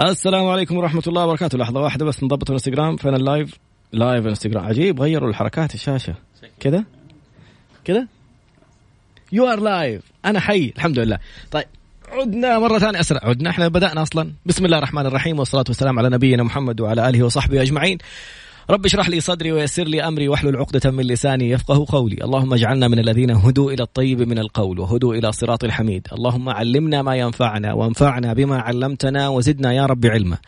السلام عليكم ورحمة الله وبركاته. لحظة واحدة بس نضبط الانستغرام. فين ال live؟ live Instagram. عجيب غيروا الحركات الشاشة كذا كذا you are live أنا حي الحمد لله. طيب عدنا مرة ثانية. أسرع عدنا. إحنا بدأنا أصلا. بسم الله الرحمن الرحيم والصلاة والسلام على نبينا محمد وعلى آله وصحبه أجمعين. رب اشرح لي صدري ويسر لي أمري واحلل عقدة من لساني يفقه قولي، اللهم اجعلنا من الذين هدوا إلى الطيب من القول وهدوا إلى صراط الحميد، اللهم علمنا ما ينفعنا وانفعنا بما علمتنا وزدنا يا رب علما.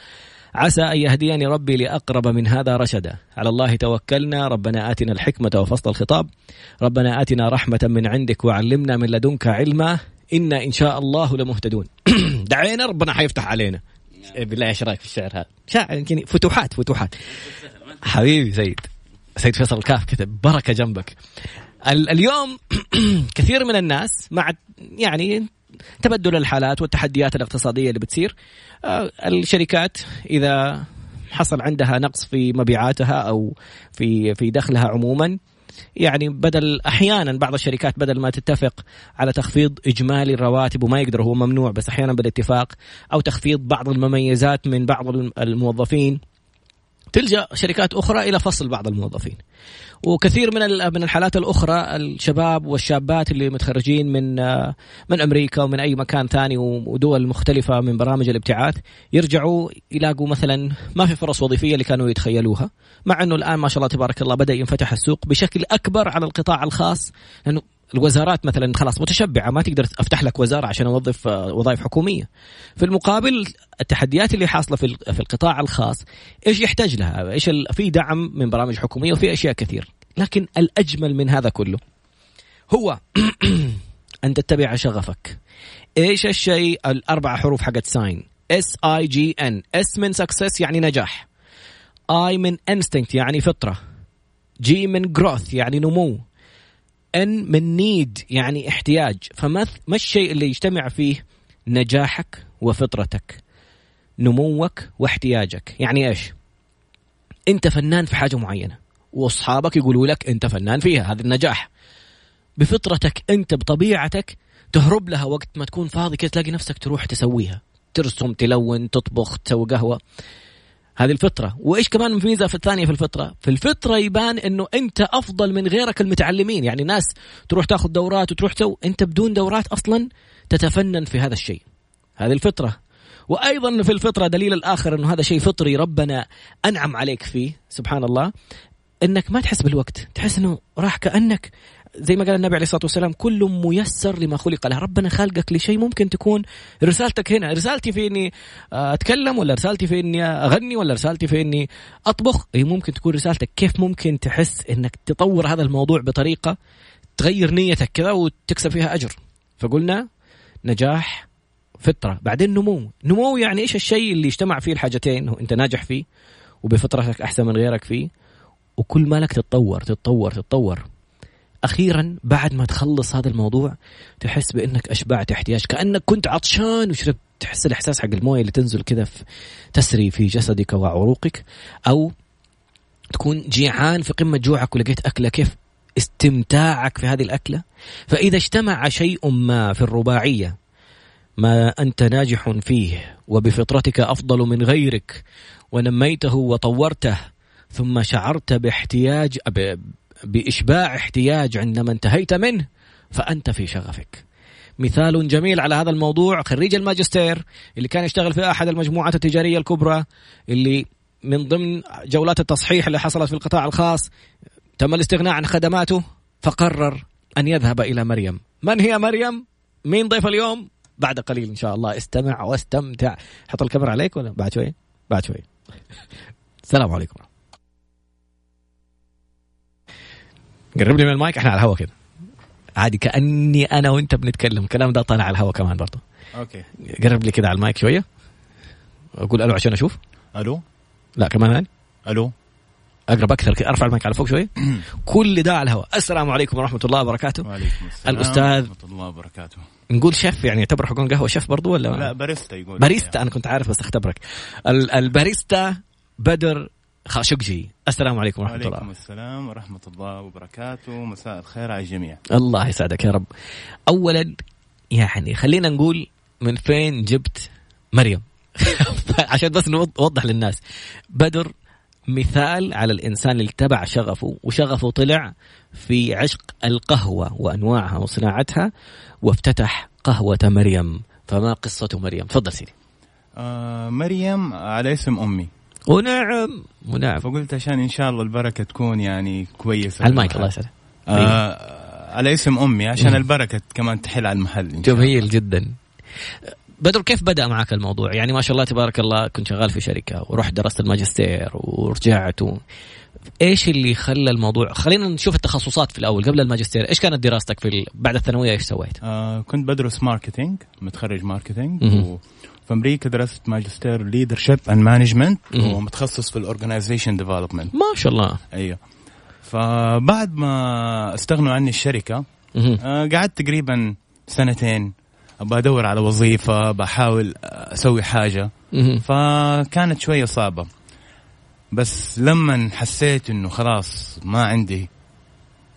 عسى أن يهديني ربي لأقرب من هذا رشدا، على الله توكلنا، ربنا آتنا الحكمة وفصل الخطاب، ربنا آتنا رحمة من عندك وعلمنا من لدنك علما، أنا إن شاء الله لمهتدون. دعينا ربنا حيفتح علينا. بالله إيش رأيك في الشعر هذا؟ شاعر فتوحات فتوحات. حبيبي سيد. سيد فيصل الكاف كتب بركة جنبك. اليوم كثير من الناس مع يعني تبدل الحالات والتحديات الاقتصادية اللي بتصير آه، الشركات إذا حصل عندها نقص في مبيعاتها أو في في دخلها عموما يعني بدل أحيانا بعض الشركات بدل ما تتفق على تخفيض إجمالي الرواتب وما يقدر هو ممنوع بس أحيانا بالاتفاق أو تخفيض بعض المميزات من بعض الموظفين تلجأ شركات أخرى إلى فصل بعض الموظفين. وكثير من من الحالات الأخرى الشباب والشابات اللي متخرجين من من أمريكا ومن أي مكان ثاني ودول مختلفة من برامج الابتعاث يرجعوا يلاقوا مثلا ما في فرص وظيفية اللي كانوا يتخيلوها مع إنه الآن ما شاء الله تبارك الله بدأ ينفتح السوق بشكل أكبر على القطاع الخاص لأنه الوزارات مثلا خلاص متشبعة ما تقدر أفتح لك وزارة عشان أوظف آه، وظائف حكومية. في المقابل التحديات اللي حاصلة في في القطاع الخاص إيش يحتاج لها؟ إيش في دعم من برامج حكومية وفي أشياء كثير، لكن الأجمل من هذا كله هو أن تتبع شغفك. إيش الشيء الأربع حروف حقت sign؟ S I G N، S من success يعني نجاح. I من instinct يعني فطرة. G من growth يعني نمو. N من need يعني احتياج. فما ما الشيء اللي يجتمع فيه نجاحك وفطرتك؟ نموك واحتياجك. يعني إيش؟ أنت فنان في حاجة معينة وأصحابك يقولوا لك أنت فنان فيها هذا النجاح. بفطرتك أنت بطبيعتك تهرب لها وقت ما تكون فاضي كده تلاقي نفسك تروح تسويها. ترسم تلون تطبخ تسوي قهوة. هذه الفطرة. وإيش كمان الميزه في الثانية في الفطرة؟ في الفطرة يبان إنه أنت أفضل من غيرك المتعلمين. يعني ناس تروح تاخذ دورات وتروح تو أنت بدون دورات أصلا تتفنن في هذا الشيء. هذه الفطرة. وأيضا في الفطرة دليل الآخر إنه هذا شيء فطري ربنا أنعم عليك فيه. سبحان الله. إنك ما تحس بالوقت. تحس إنه راح كأنك زي ما قال النبي عليه الصلاة والسلام كل ميسر لما خلق له. ربنا خلقك لشيء ممكن تكون رسالتك هنا. رسالتي في إني أتكلم ولا رسالتي في إني أغني ولا رسالتي في إني أطبخ؟ هي ممكن تكون رسالتك. كيف ممكن تحس إنك تطور هذا الموضوع بطريقة تغير نيتك كذا وتكسب فيها أجر؟ فقلنا نجاح فطرة. بعدين نمو. نمو يعني إيش الشيء اللي اجتمع فيه الحاجتين؟ أنت ناجح فيه وبفطرتك أحسن من غيرك فيه. وكل ما لك تتطور تتطور تتطور. أخيرا بعد ما تخلص هذا الموضوع تحس بإنك أشبعت احتياج كأنك كنت عطشان وشربت تحس الإحساس حق الموية اللي تنزل كذا تسري في جسدك وعروقك أو تكون جيعان في قمة جوعك ولقيت أكلة. كيف استمتاعك في هذه الأكلة؟ فإذا اجتمع شيء ما في الرباعية ما أنت ناجح فيه وبفطرتك أفضل من غيرك ونميته وطورته ثم شعرت باحتياج بإشباع احتياج عندما انتهيت منه فأنت في شغفك مثال جميل على هذا الموضوع خريج الماجستير اللي كان يشتغل في أحد المجموعات التجارية الكبرى اللي من ضمن جولات التصحيح اللي حصلت في القطاع الخاص تم الاستغناء عن خدماته فقرر أن يذهب إلى مريم من هي مريم؟ مين ضيف اليوم؟ بعد قليل إن شاء الله استمع واستمتع حط الكاميرا عليك ولا بعد شوي؟ بعد شوي السلام عليكم قرب لي من المايك إحنا على الهواء كده. عادي كأني أنا وأنت بنتكلم. الكلام ده طالع على الهواء كمان برضه. Okay. قرب لي كده على المايك شوية. أقول ألو عشان أشوف. ألو؟ لا كمان ثاني ألو؟ أقرب أكثر كده أرفع المايك على فوق شوي كل ده على الهواء السلام عليكم ورحمة الله وبركاته. وعليكم السلام الأستاذ ورحمة الله وبركاته. نقول شيف يعني يعتبر حقون قهوة شيف برضو ولا؟ لا باريستا يقول. باريستا أنا كنت عارف بس أختبرك. الباريستا بدر خاشقجي السلام عليكم ورحمة الله. وعليكم السلام ورحمة الله وبركاته. مساء الخير على الجميع. الله يسعدك يا رب. أولا يعني خلينا نقول من فين جبت مريم؟ عشان بس نوضح للناس. بدر مثال على الإنسان اللي اتبع شغفه وشغفه طلع في عشق القهوة وأنواعها وصناعتها وافتتح قهوة مريم. فما قصة مريم؟ تفضل سيدي. آه مريم على اسم أمي. ونعم ونعم. فقلت عشان إن شاء الله البركة تكون يعني كويسة. على المايك الله يسعدك. آه على اسم أمي عشان البركة كمان تحل على المحل جميل جدا. بدر كيف بدأ معك الموضوع؟ يعني ما شاء الله تبارك الله كنت شغال في شركة ورحت درست الماجستير ورجعت و... إيش اللي خلى الموضوع خلينا نشوف التخصصات في الأول قبل الماجستير. إيش كانت دراستك في ال... بعد الثانوية؟ إيش سويت؟ آه كنت بدرس marketing متخرج marketing و... في أمريكا درست ماجستير leadership and management ومتخصص في ال organization development ما شاء الله. أيوه. فبعد ما استغنوا عني الشركة آه قعدت تقريبا سنتين أبغى ادور على وظيفة بحاول أسوي حاجة. فكانت شوية صعبة. بس لما حسيت إنه خلاص ما عندي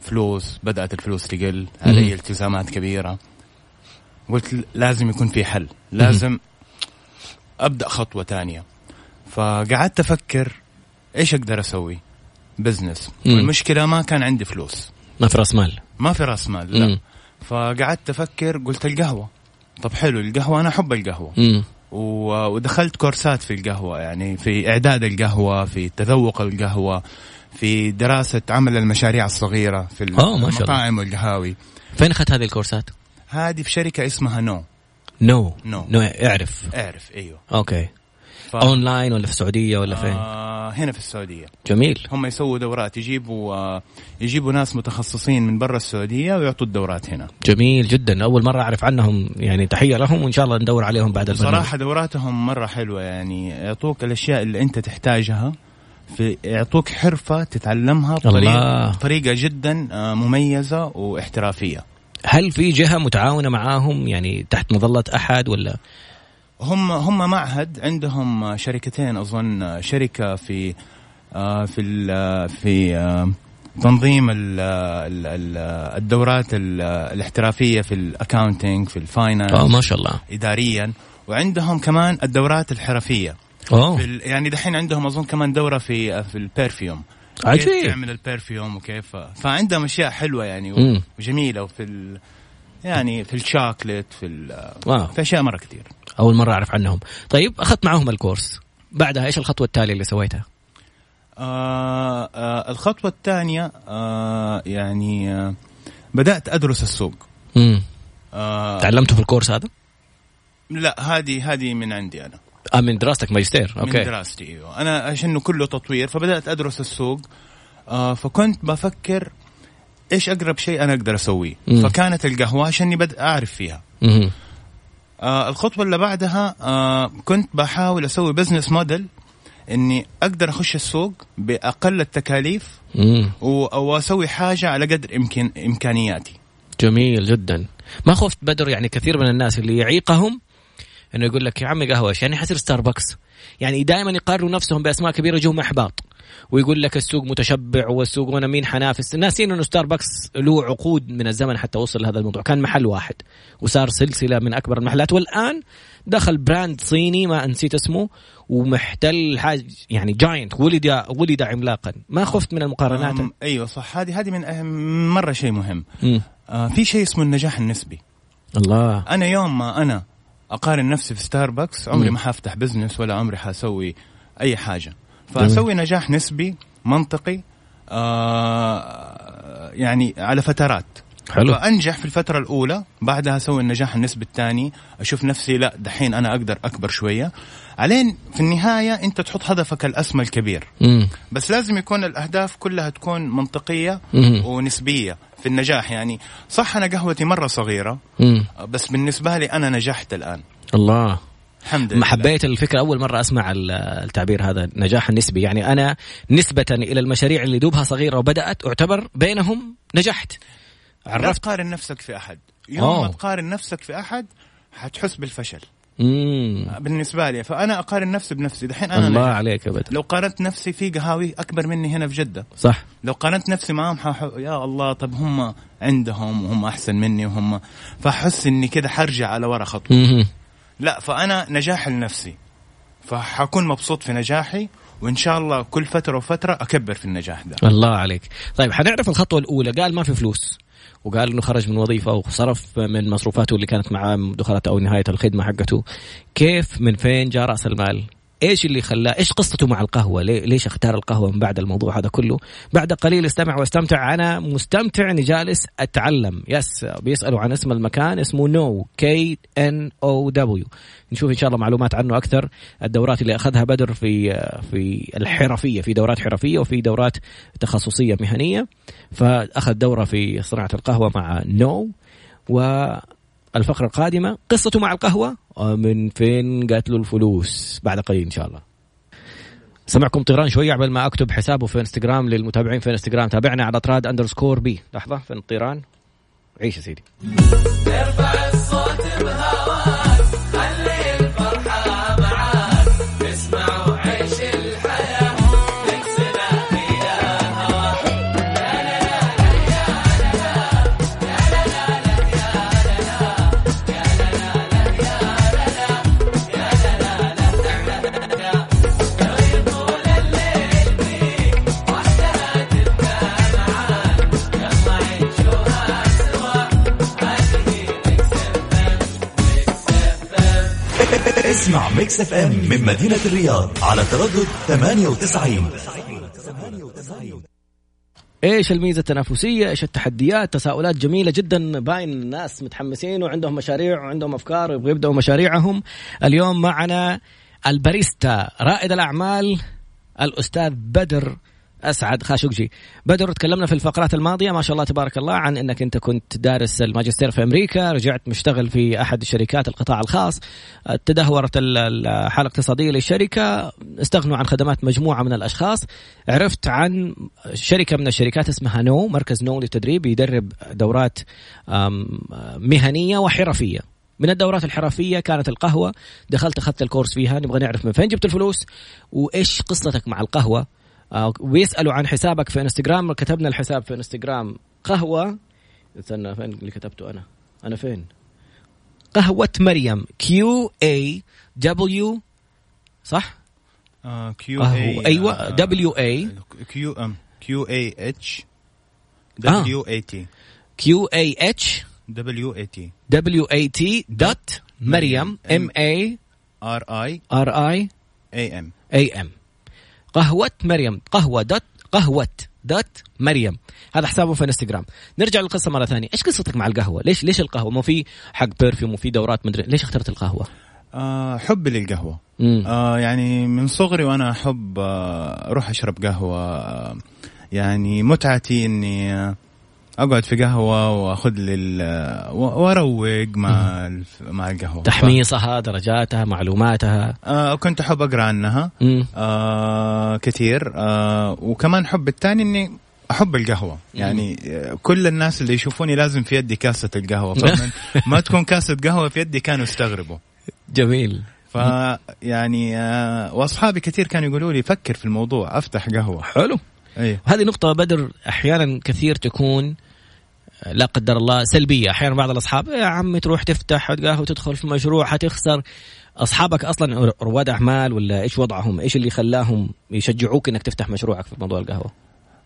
فلوس بدأت الفلوس تقل علي التزامات كبيرة. قلت لازم يكون في حل. لازم أبدأ خطوة تانية. فقعدت أفكر إيش أقدر أسوي؟ business. والمشكلة ما كان عندي فلوس. ما في رأس مال. ما في رأس مال لا. مم. فقعدت أفكر قلت القهوة. طب حلو القهوة أنا أحب القهوة. مم. ودخلت كورسات في القهوة يعني في إعداد القهوة في تذوق القهوة في دراسة عمل المشاريع الصغيرة في المطاعم والقهاوي. فين أخذت هذه الكورسات؟ هذه في شركة اسمها نو. نو نو نو اعرف. اعرف أيوه. Okay. ف... اونلاين ولا في السعودية ولا فين؟ آه هنا في السعودية. جميل. هم يسووا دورات يجيبوا آه يجيبوا ناس متخصصين من برا السعودية ويعطوا الدورات هنا. جميل جدا. أول مرة أعرف عنهم يعني تحية لهم وإن شاء الله ندور عليهم بعد البرنامج. صراحة دوراتهم مرة حلوة يعني يعطوك الأشياء اللي أنت تحتاجها في يعطوك حرفة تتعلمها بطريقة طريقه جدا آه، مميزة واحترافية. هل في جهة متعاونة معاهم؟ يعني تحت مظلة أحد ولا؟ هم هم معهد عندهم شركتين أظن شركة في آه، في في آه، تنظيم الدورات الاحترافية في ال accounting في ال finance آه ما شاء الله. اداريا. وعندهم كمان الدورات الحرفية. أوه. في يعني دحين عندهم أظن كمان دورة في في ال perfume عجيب. كيف تعمل ال perfume وكيف؟ فعندهم أشياء حلوة يعني وجميلة وفي ال... يعني في الشوكليت في ال... Wow. في أشياء مرة كثير أول مرة أعرف عنهم. طيب أخذت معهم ال course. بعدها إيش الخطوة التالية اللي سويتها؟ آه آه الخطوة الثانية آه يعني آه بدأت أدرس السوق. امم آه تعلمته في ال course هذا؟ لا هذه هذه من عندي أنا. آه من دراستك ماجستير. Okay. من دراستي أيوه. أنا عشان كله تطوير فبدأت أدرس السوق آه فكنت بفكر إيش أقرب شيء أنا أقدر أسويه. فكانت القهوة عشان بدأ أعرف فيها. مم. آه الخطوة اللي بعدها آه كنت بحاول أسوي business model إني أقدر أخش السوق بأقل التكاليف واسوي حاجة على قدر إمكانياتي. جميل جدا. ما خفت بدر يعني كثير من الناس اللي يعيقهم إنه يقول لك يا عمي قهوة يعني حصير ستاربكس يعني دائما يقارنوا نفسهم بأسماء كبيرة يجوهم احباط ويقول لك السوق متشبع والسوق وأنا مين حنافس. ناسين إنه ستاربكس له عقود من الزمن حتى وصل لهذا الموضوع. كان محل واحد وصار سلسلة من أكبر المحلات. والآن دخل brand صيني ما نسيت اسمه ومحتل حاج يعني giant ولد ولد عملاقا. ما خفت من المقارنات. أيوه صح. هذه هذه من أهم مرة شيء مهم. آه في شيء اسمه النجاح النسبي. الله. أنا يوم ما أنا أقارن نفسي في ستاربكس عمري ما حفتح بزنس ولا عمري حاسوي أي حاجة. فاسوي نجاح نسبي منطقي آه يعني على فترات. حلو. فأنجح في الفترة الأولى بعدها أسوي النجاح النسبي الثاني أشوف نفسي لا دحين أنا أقدر أكبر شوية. علين في النهاية أنت تحط هدفك الأسمى الكبير. مم. بس لازم يكون الأهداف كلها تكون منطقية مم. ونسبية. في النجاح يعني. صح أنا قهوتي مرة صغيرة مم. بس بالنسبة لي أنا نجحت الآن. الله. الحمد لله. حبيت الفكرة أول مرة أسمع التعبير هذا نجاح النسبي. يعني أنا نسبة إلى المشاريع اللي دوبها صغيرة وبدأت أعتبر بينهم نجحت. عرفت؟ لا تقارن نفسك في أحد. يوم أوه. ما تقارن نفسك في أحد حتحس بالفشل. مم. بالنسبة لي فأنا أقارن نفسي بنفسي. دحين أنا الله نجح. عليك ابدا لو قارنت نفسي في قهاوي أكبر مني هنا في جدة. صح. لو قارنت نفسي معهم حح... يا الله طب هم عندهم وهم أحسن مني وهم فاحس إني كذا حرجع على ورا خطوة. مم. لا فأنا نجاح لنفسي. فحكون مبسوط في نجاحي وإن شاء الله كل فترة وفترة أكبر في النجاح ده. الله عليك. طيب حنعرف الخطوة الأولى. قال ما في فلوس. وقال إنه خرج من وظيفة وصرف من مصروفاته اللي كانت معاه دخلت أو نهاية الخدمة حقته. كيف من فين جاء رأس المال؟ إيش اللي خلاه إيش قصته مع القهوة؟ ليش اختار القهوة من بعد الموضوع هذا كله؟ بعد قليل استمع واستمتع. أنا مستمتع إني جالس أتعلم. yes بيسألوا عن اسم المكان اسمه نو كي ان أو دبليو نشوف إن شاء الله معلومات عنه أكثر. الدورات اللي أخذها بدر في في الحرفية في دورات حرفية وفي دورات تخصصية مهنية. فأخذ دورة في صناعة القهوة مع Know. و الفقرة القادمة قصته مع القهوة. من فين جات له الفلوس بعد قليل إن شاء الله. سمعكم طيران شوية قبل ما أكتب حسابه في إنستغرام للمتابعين في إنستغرام. تابعنا على تراد أندرسكور بي لحظة في الطيران؟ عيش يا سيدي. ارفع الصوت بهواك. اسمع Mix FM من مدينة الرياض على تردد 98 إيش الميزة التنافسية؟ إيش التحديات؟ تساؤلات جميلة جدا باين الناس متحمسين وعندهم مشاريع وعندهم أفكار يبغوا يبدأوا مشاريعهم. اليوم معنا الباريستا رائد الأعمال الأستاذ بدر أسعد خاشقجي. بدر تكلمنا في الفقرات الماضية ما شاء الله تبارك الله عن إنك أنت كنت دارس الماجستير في أمريكا رجعت مشتغل في أحد شركات القطاع الخاص تدهورت الحاله الاقتصاديه للشركة استغنوا عن خدمات مجموعة من الأشخاص. عرفت عن شركة من الشركات اسمها نو مركز نو للتدريب يدرب دورات مهنية وحرفية. من الدورات الحرفية كانت القهوة. دخلت أخذت الكورس فيها نبغى نعرف من فين جبت الفلوس وإيش قصتك مع القهوة؟ ويسألوا عن حسابك في انستغرام. كتبنا الحساب في انستغرام. قهوة استنى فين اللي كتبته أنا؟ أنا فين؟ قهوة مريم. كيو اي دبليو صح؟ كيو اي أيوه دبليو اي كيو أم كيو اي اتش دبليو اي تي كيو اي اتش دبليو اي تي دبليو اي تي دوت مريم ام اي ار اي ار اي اي ام اي ام قهوة مريم. قهوة دوت قهوة دوت مريم. هذا حسابه في انستغرام نرجع للقصة مرة ثانية. إيش قصتك مع القهوة؟ ليش ليش القهوة؟ مو في حق بيرفيوم وفي دورات مدري ليش اخترت القهوة؟ آه حبي للقهوة. آه يعني من صغري وأنا أحب آه أروح أشرب قهوة. آه يعني متعتي إني آه أقعد في قهوة وأخذ لي وأروق مع مع القهوة. تحميصها درجاتها معلوماتها. آه كنت أحب أقرأ عنها. آه كثير. آه وكمان حب الثاني إني أحب القهوة. يعني كل الناس اللي يشوفوني لازم في يدي كاسة القهوة. ما تكون كاسة قهوة في يدي كانوا يستغربوا. جميل. فيعني آه وأصحابي كثير كانوا يقولوا لي فكر في الموضوع أفتح قهوة. حلو. أيه. هذه نقطة بدر أحيانا كثير تكون لا قدر الله سلبية. أحيانا بعض الأصحاب يا عمي تروح تفتح قهوة وتدخل في مشروع حتخسر. أصحابك أصلا رواد أعمال ولا إيش وضعهم؟ إيش اللي خلاهم يشجعوك إنك تفتح مشروعك في موضوع القهوة؟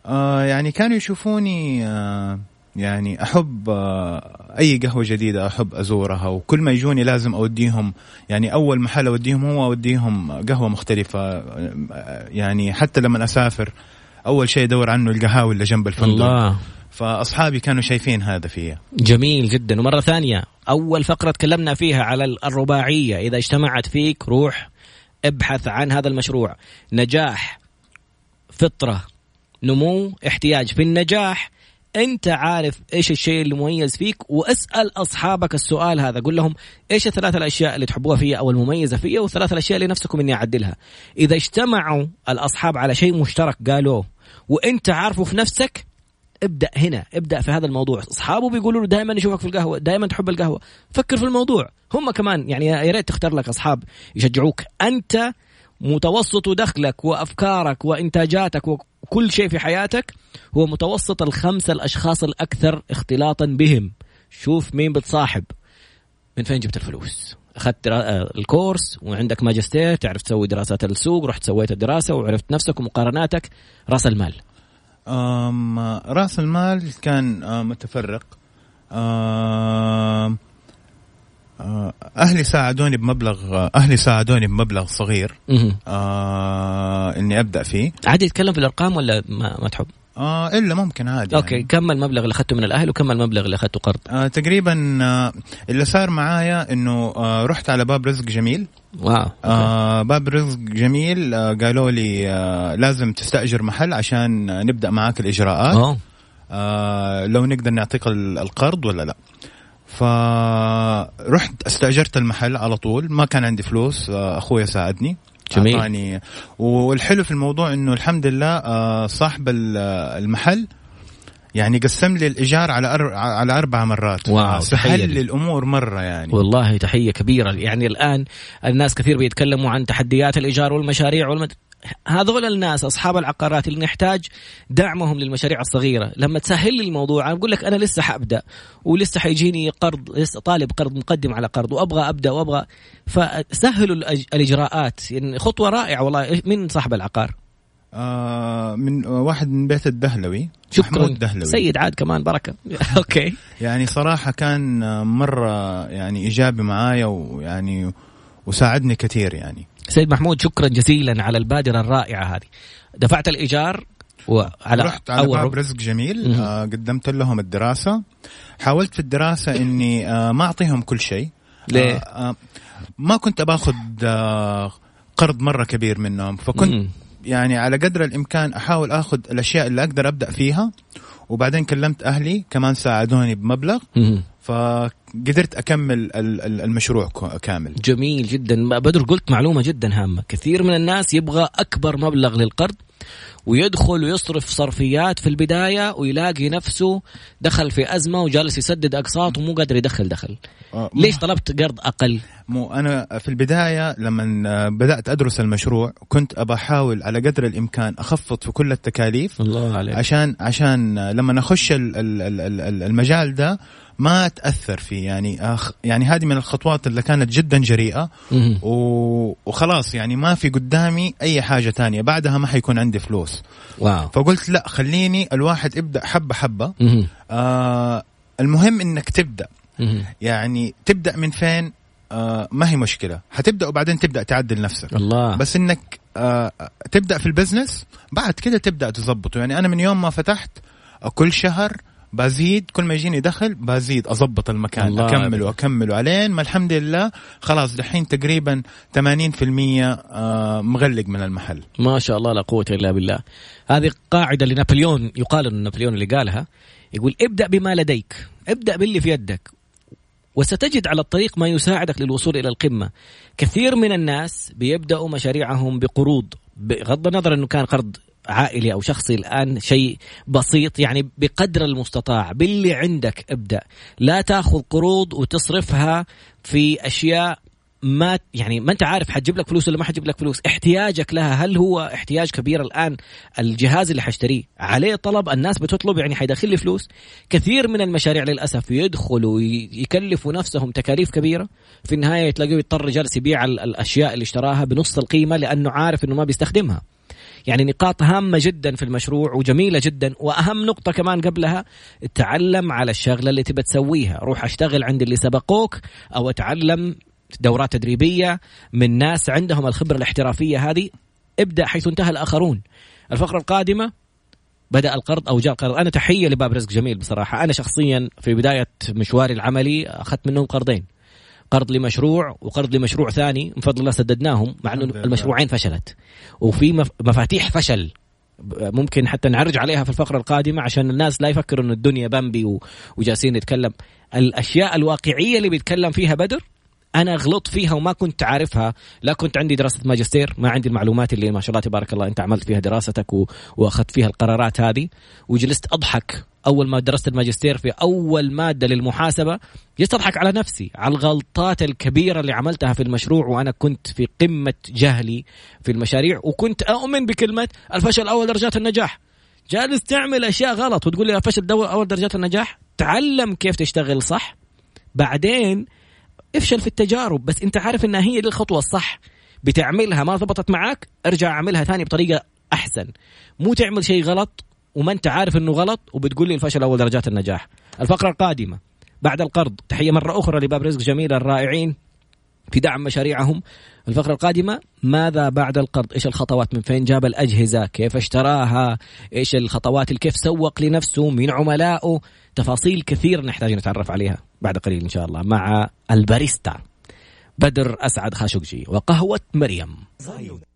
آه يعني كانوا يشوفوني آه يعني أحب آه أي قهوة جديدة أحب أزورها وكل ما يجوني لازم أوديهم. يعني أول محل أوديهم هو أوديهم قهوة مختلفة. آه يعني حتى لما أسافر أول شيء أدور عنه القهاوي اللي جنب الفندق. الله. فأصحابي كانوا شايفين هذا فيا جميل جدا. ومرة ثانية أول فقرة تكلمنا فيها على الرباعية. إذا اجتمعت فيك روح ابحث عن هذا المشروع. نجاح فطرة نمو احتياج. في النجاح أنت عارف إيش الشيء اللي مميز فيك واسأل أصحابك السؤال هذا. قول لهم إيش الثلاث الأشياء اللي تحبوها فيا أو المميزة فيا والثلاث الأشياء اللي نفسكم إني أعدلها. إذا اجتمعوا الأصحاب على شيء مشترك قالوه وأنت عارفه في نفسك ابدأ هنا ابدأ في هذا الموضوع. أصحابه بيقولوا له دائما نشوفك في القهوة دائما تحب القهوة. فكر في الموضوع. هم كمان يعني يا ريت تختار لك أصحاب يشجعوك. أنت متوسط دخلك وأفكارك وإنتاجاتك وكل شيء في حياتك هو متوسط الخمسة الأشخاص الأكثر اختلاطا بهم. شوف مين بتصاحب من فين جبت الفلوس؟ أخذت آه، الكورس وعندك ماجستير تعرف تسوي دراسات السوق رحت سويت الدراسة وعرفت نفسك ومقارناتك رأس المال. رأس المال كان متفرق آه، أهلي ساعدوني بمبلغ أهلي ساعدوني بمبلغ صغير آه إني أبدأ فيه عادي يتكلم في الأرقام ولا ما, ما تحب؟ آه إلا ممكن عادي أوكي يعني. كم المبلغ اللي أخذته من الأهل وكم المبلغ اللي أخذته قرض؟ آه تقريبا آه اللي صار معايا إنه آه رحت على باب رزق جميل واو. آه باب رزق جميل. آه قالوا لي آه لازم تستأجر محل عشان نبدأ معاك الإجراءات. أوه. آه لو نقدر نعطيك القرض ولا لا. فرحت استأجرت المحل على طول. ما كان عندي فلوس آه اخويا ساعدني جميل. أعطاني. والحلو في الموضوع إنه الحمد لله آه، صاحب المحل يعني قسم لي الإيجار على أر... على أربع مرات. واو سهل لي. الأمور مرة يعني. والله تحية كبيرة. يعني الآن الناس كثير بيتكلموا عن تحديات الإيجار والمشاريع والمد... هذول الناس أصحاب العقارات اللي نحتاج دعمهم للمشاريع الصغيرة. لما تسهل لي الموضوع أنا بقول لك أنا لسه حأبدأ ولسه حيجيني قرض لسه طالب قرض مقدم على قرض وأبغى أبدأ وأبغى. فسهلوا الإجراءات. يعني خطوة رائعة والله مين صاحب العقار. آه من واحد من بيت الدهلوي شكرا. الدهلوي سيد عاد كمان بركة. okay. يعني صراحة كان مرة يعني إيجابي معايا ويعني وساعدني كثير يعني. سيد محمود شكرا جزيلا على البادرة الرائعة هذه. دفعت الإيجار وعلى رحت على أول باب رزق جميل. آه قدمت لهم الدراسة. حاولت في الدراسة إني آه ما أعطيهم كل شيء. ليه؟ آه آه ما كنت باخذ آه قرض مرة كبير منهم فكنت مم. يعني على قدر الإمكان أحاول آخذ الأشياء اللي أقدر أبدأ فيها وبعدين كلمت أهلي كمان ساعدوني بمبلغ فقدرت أكمل المشروع كامل. جميل جدا. بدر قلت معلومة جدا هامة. كثير من الناس يبغى أكبر مبلغ للقرض ويدخل ويصرف صرفيات في البداية ويلاقي نفسه دخل في أزمة وجالس يسدد أقساط ومو قادر يدخل دخل آه ليش طلبت قرض أقل مو أنا في البداية لما بدأت أدرس المشروع كنت أبى أحاول على قدر الإمكان أخفض في كل التكاليف الله عليك. عشان عشان لما أخش المجال ده ما تأثر فيه يعني أخ يعني هذه من الخطوات اللي كانت جدا جريئة. و... وخلاص يعني ما في قدامي أي حاجة تانية بعدها ما حيكون عندي فلوس. wow. فقلت لا خليني الواحد يبدأ حبة حبة. آه المهم إنك تبدأ. يعني تبدأ من فين؟ آه ما هي مشكلة. حتبدأ وبعدين تبدأ تعدل نفسك. الله. بس إنك آه تبدأ في ال business بعد كده تبدأ تظبطه. يعني أنا من يوم ما فتحت كل شهر بزيد كل ما يجيني دخل بزيد اضبط المكان الله اكمله واكمله علين ما الحمد لله خلاص دحين تقريبا 80% آه، مغلق من المحل. ما شاء الله لا قوة إلا بالله. هذه قاعدة لنابليون يقال إن نابليون اللي قالها يقول ابدأ بما لديك ابدأ باللي في يدك وستجد على الطريق ما يساعدك للوصول إلى القمة. كثير من الناس بيبدأوا مشاريعهم بقروض بغض النظر إنه كان قرض عائلي أو شخصي الآن شيء بسيط يعني بقدر المستطاع باللي عندك ابدأ. لا تأخذ قروض وتصرفها في أشياء ما يعني ما أنت عارف حتجيب لك فلوس ولا ما حتجيب لك فلوس. احتياجك لها هل هو احتياج كبير الآن الجهاز اللي حاشتريه عليه طلب الناس بتطلب يعني حيدخل لي فلوس. كثير من المشاريع للأسف يدخلوا ويكلفوا نفسهم تكاليف كبيرة. في النهاية تلاقيه يضطر جالس يبيع الأشياء اللي اشتراها بنص القيمة لأنه عارف إنه ما بيستخدمها. يعني نقاط هامة جدا في المشروع وجميلة جدا. وأهم نقطة كمان قبلها تعلم على الشغلة اللي تبى تسويها. روح أشتغل عند اللي سبقوك أو اتعلم دورات تدريبية من ناس عندهم الخبرة الاحترافية هذه. ابدأ حيث انتهى الآخرون. الفقرة القادمة بدأ القرض أو جاء القرض. أنا تحية لباب رزق جميل بصراحة. أنا شخصيا في بداية مشواري العملي أخذت منهم قرضين. قرض لمشروع وقرض لمشروع ثاني من فضل الله سددناهم مع إنه المشروعين فشلت. وفي مفاتيح فشل. ممكن حتى نعرج عليها في الفقرة القادمة عشان الناس لا يفكروا انه الدنيا بامبي وجالسين نتكلم. الأشياء الواقعية اللي بيتكلم فيها بدر أنا غلطت فيها وما كنت عارفها. لا كنت عندي دراسة ماجستير ما عندي المعلومات اللي ما شاء الله تبارك الله أنت عملت فيها دراستك و... وأخذت فيها القرارات هذه. وجلست أضحك أول ما درست الماجستير في أول مادة للمحاسبة. جلست أضحك على نفسي على الغلطات الكبيرة اللي عملتها في المشروع. وأنا كنت في قمة جهلي في المشاريع وكنت أؤمن بكلمة الفشل أول درجات النجاح. جالس تعمل أشياء غلط وتقول لي الفشل أول درجات النجاح؟ تعلم كيف تشتغل صح. بعدين افشل في التجارب بس انت عارف إنها هي الخطوة الصح. بتعملها ما ضبطت معك ارجع اعملها ثاني بطريقة أحسن. مو تعمل شيء غلط وما انت عارف إنه غلط وبتقول لي الفشل أول درجات النجاح. الفقرة القادمة بعد القرض تحية مرة أخرى لباب رزق جميله الرائعين. في دعم مشاريعهم. الفقرة القادمة ماذا بعد القرض؟ إيش الخطوات؟ من فين جاب الأجهزة؟ كيف اشتراها؟ إيش الخطوات؟ كيف سوق لنفسه؟ مين عملائه؟ تفاصيل كثير نحتاج نتعرف عليها بعد قليل إن شاء الله مع الباريستا بدر أسعد خاشقجي وقهوة مريم.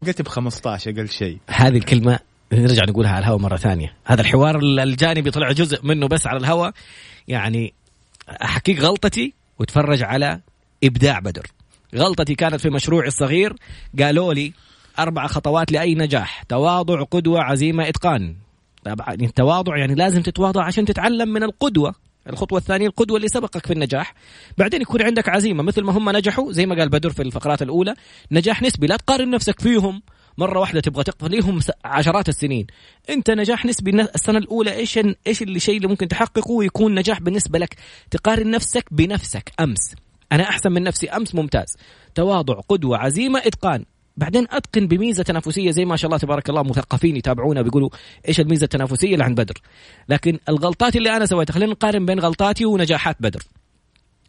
قلت ب 15 أقل شيء. هذه الكلمة نرجع نقولها على الهواء مرة ثانية. هذا الحوار الجانبي طلع جزء منه بس على الهواء. يعني أحكيك غلطتي وتفرج على إبداع بدر. غلطتي كانت في مشروعي الصغير. قالوا لي أربع خطوات لأي نجاح. تواضع قدوة عزيمة إتقان. يعني التواضع يعني لازم تتواضع عشان تتعلم من القدوة. الخطوة الثانية القدوة اللي سبقك في النجاح. بعدين يكون عندك عزيمة مثل ما هم نجحوا زي ما قال بدر في الفقرات الأولى نجاح نسبي. لا تقارن نفسك فيهم. مرة واحدة تبغى تقفل ليهم عشرات السنين. أنت نجاح نسبي. السنة الأولى إيش إيش الشيء اللي ممكن تحققه ويكون نجاح بالنسبة لك؟ تقارن نفسك بنفسك. أمس. أنا أحسن من نفسي أمس ممتاز. تواضع قدوة عزيمة إتقان. بعدين أتقن بميزة تنافسية زي ما شاء الله تبارك الله مثقفين يتابعونا بيقولوا إيش الميزة التنافسية اللي عند بدر. لكن الغلطات اللي أنا سويتها خلينا نقارن بين غلطاتي ونجاحات بدر.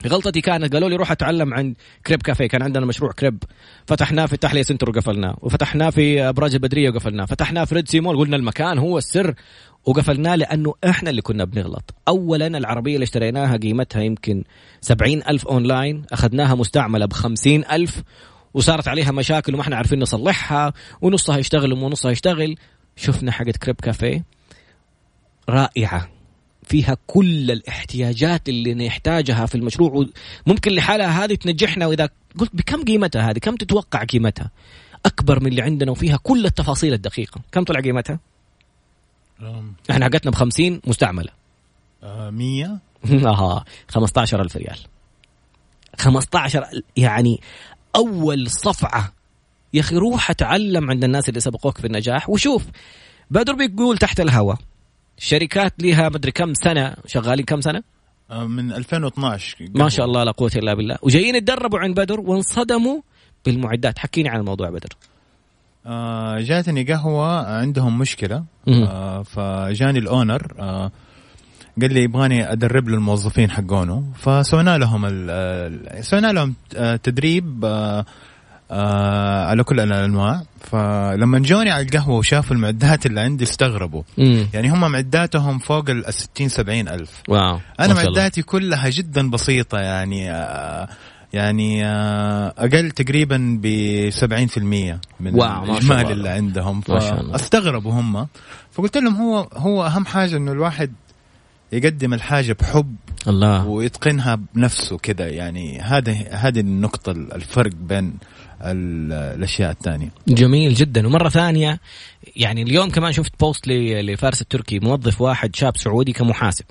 غلطتي كانت قالوا لي روح أتعلم عن كريب كافيه. كان عندنا مشروع كريب. فتحناه في التحلية center وقفلناه. وفتحناه في أبراج البدرية وقفلناه. فتحناه في Red Sea Mall قلنا المكان هو السر. وقفلناه لأنه إحنا اللي كنا بنغلط. أولا العربية اللي اشتريناها قيمتها يمكن سبعين ألف أونلاين أخذناها مستعملة بخمسين ألف وصارت عليها مشاكل وما إحنا عارفين نصلحها ونصها يشتغل ونصها يشتغل. شفنا حقة crepe cafe رائعة. فيها كل الاحتياجات اللي نحتاجها في المشروع ممكن لحالها هذه تنجحنا. وإذا قلت بكم قيمتها هذه؟ كم تتوقع قيمتها؟ أكبر من اللي عندنا وفيها كل التفاصيل الدقيقة. كم طلع قيمتها؟ إحنا حقتنا ب 50 مستعمله 100 أها 15000 ريال. 15 يعني أول صفعة. يا أخي روح أتعلم عند الناس اللي سبقوك في النجاح. وشوف بدر بيقول تحت الهواء شركات لها مدري كم سنة شغالين كم سنة؟ آه، من 2012 ما شاء الله لا قوة إلا بالله. وجايين يتدربوا عند بدر وانصدموا بالمعدات. حكيني عن الموضوع بدر. آه جاتني قهوة عندهم مشكلة. آه فجاني الأونر آه قال لي يبغاني أدرب له الموظفين حقونه. فسوينا لهم سوينا لهم آه، تدريب آه آه على كل الأنواع. فلما جوني على القهوة وشافوا المعدات اللي عندي استغربوا. مم. يعني هم معداتهم فوق ال 60 70 ألف. واو أنا معداتي كلها جدا بسيطة يعني آه يعني آه، أقل تقريبا ب 70% من واو الاجمال اللي عندهم. فاستغربوا هم. فقلت لهم هو هو أهم حاجة إنه الواحد يقدم الحاجة بحب الله. ويتقنها بنفسه كذا يعني هذا هذه النقطة الفرق بين الأشياء الثانية. جميل جدا. ومرة ثانية يعني اليوم كمان شفت بوست لفارس التركي موظف واحد شاب سعودي كمحاسب.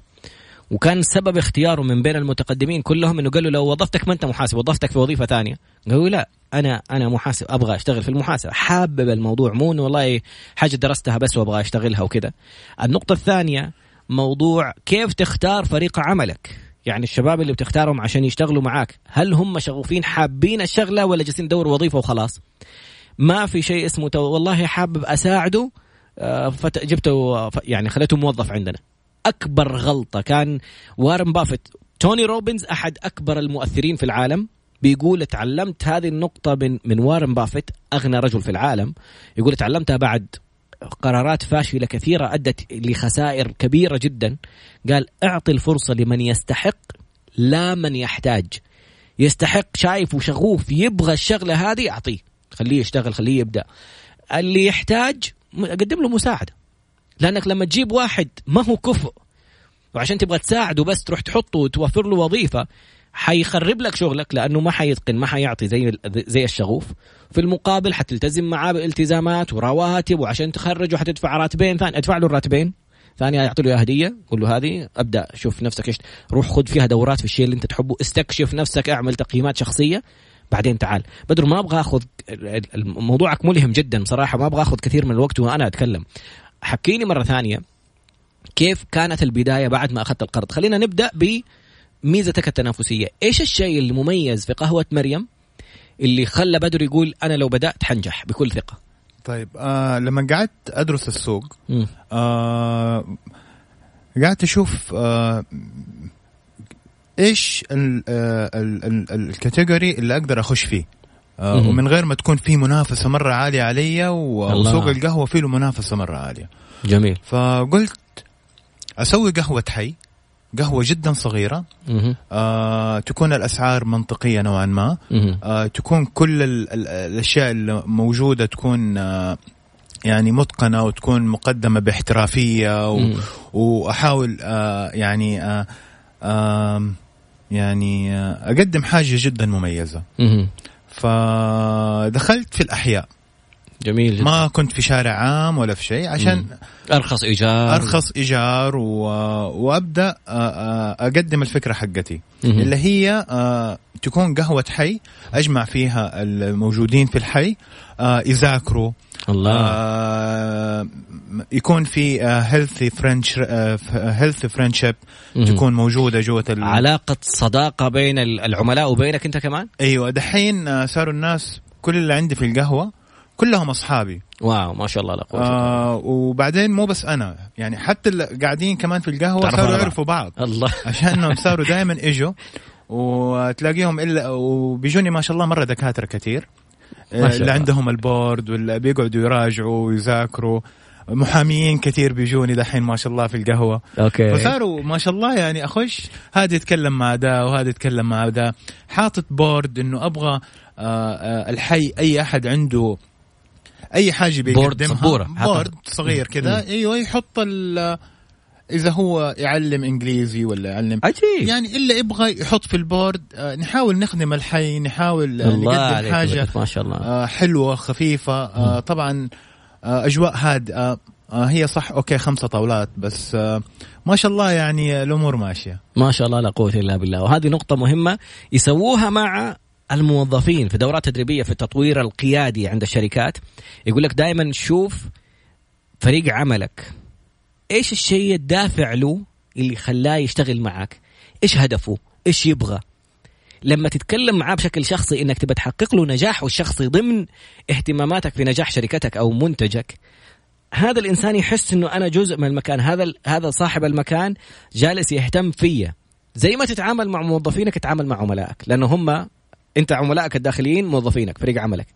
وكان سبب اختياره من بين المتقدمين كلهم إنه قال له لو وظفتك ما أنت محاسب وظفتك في وظيفة ثانية. قالوا لا أنا أنا محاسب أبغى أشتغل في المحاسبة. حابب الموضوع مو إنه والله حاجة درستها بس وأبغى أشتغلها وكذا. النقطة الثانية موضوع كيف تختار فريق عملك؟ يعني الشباب اللي بتختارهم عشان يشتغلوا معاك هل هم شغوفين حابين الشغلة ولا جالسين يدوروا وظيفة وخلاص؟ ما في شيء اسمه والله حابب أساعده آه، جبته يعني خليته موظف عندنا. أكبر غلطة. كان وارن بافيت توني روبنز أحد أكبر المؤثرين في العالم بيقول تعلمت هذه النقطة من من وارن بافيت أغنى رجل في العالم. يقول تعلمتها بعد قرارات فاشلة كثيرة أدت لخسائر كبيرة جدا. قال أعطي الفرصة لمن يستحق لا من يحتاج. يستحق شايف وشغوف يبغى الشغلة هذه أعطيه. خليه يشتغل خليه يبدأ. اللي يحتاج قدم له مساعدة. لأنك لما تجيب واحد ما هو كفء. وعشان تبغى تساعده بس تروح تحطه وتوفر له وظيفة حيخرب لك شغلك لأنه ما حيتقن ما حيعطي زي زي الشغوف. في المقابل حتلتزم معاه بالتزامات ورواتب وعشان تخرجه حتدفع راتبين ثاني ادفع له الراتبين. ثانية يعطي له هدية قول له هذه ابدأ شوف نفسك إيش روح خذ فيها دورات في الشيء اللي انت تحبه استكشف نفسك اعمل تقييمات شخصية بعدين تعال. بدر ما أبغى آخذ موضوعك ملهم جدا بصراحة ما أبغى آخذ كثير من الوقت وأنا أتكلم. حكيني مرة ثانية. كيف كانت البداية بعد ما أخذت القرض؟ خلينا نبدأ ب ميزتك التنافسية. إيش الشيء المميز في قهوة مريم اللي خلى بدر يقول أنا لو بدأت حنجح بكل ثقة؟ طيب آه لما قعدت أدرس السوق آه قعدت أشوف آه إيش آه، الكاتيجوري اللي أقدر أخش فيه. آه ومن غير ما تكون في منافسة مرة عالية علي وسوق القهوة فيه له منافسة مرة عالية. جميل. فقلت أسوي قهوة حي قهوة جدا صغيرة. آه تكون الأسعار منطقية نوعا ما. آه تكون كل ال ال الأشياء اللي موجودة تكون آه يعني متقنة وتكون مقدمة باحترافية و وأحاول آه يعني آه آه يعني آه أقدم حاجة جدا مميزة. فدخلت في الأحياء. جميل جدا. ما كنت في شارع عام ولا في شيء عشان مم. أرخص إيجار. أرخص إيجار و... وأبدأ أقدم الفكرة حقتي. مم. اللي هي تكون قهوة حي أجمع فيها الموجودين في الحي يذاكروا. الله. يكون في healthy friendsh healthy friendship تكون موجودة جوة علاقة صداقة بين العملاء وبينك أنت كمان؟ أيوه دحين صاروا الناس كل اللي عندي في القهوة كلهم أصحابي. wow ما شاء الله لا قوة. آه وبعدين مو بس أنا يعني حتى اللي قاعدين كمان في القهوة صاروا يعرفوا بعض. الله. عشانهم صاروا دائما إجوا وتلاقيهم إلا وبيجوني ما شاء الله مرة دكاترة كثير. اللي عندهم ال board واللي بيقعدوا يراجعوا ويذاكروا. محاميين كثير بيجوني دحين ما شاء الله في القهوة. okay. فصاروا ما شاء الله يعني اخش هذا يتكلم مع ده وهذا يتكلم مع ده حاطط board إنه أبغى آآ آآ الحي أي أحد عنده أي حاجة بيقدمها board board صغير كذا إيوه يحط إذا هو يعلم إنجليزي ولا يعلم. عجيب. يعني إلا يبغى يحط في ال board آه نحاول نخدم الحي نحاول نقدم حاجة ما شاء الله. آه حلوة خفيفة. آه طبعا أجواء هادئه هي صح okay خمسة طاولات بس ما شاء الله يعني الأمور ماشية. ما شاء الله لا قوة إلا بالله. وهذه نقطة مهمة يسووها مع الموظفين في دورات تدريبية في التطوير القيادي عند الشركات يقول لك دائما شوف فريق عملك. إيش الشيء الدافع له اللي خلاه يشتغل معك؟ إيش هدفه؟ إيش يبغى؟ لما تتكلم معاه بشكل شخصي إنك تبى تحقق له نجاحه الشخصي ضمن اهتماماتك في نجاح شركتك أو منتجك هذا الإنسان يحس إنه أنا جزء من المكان هذا هذا صاحب المكان جالس يهتم فيا. زي ما تتعامل مع موظفينك تتعامل مع عملائك لأنه هم انت عملائك الداخليين موظفينك فريق عملك.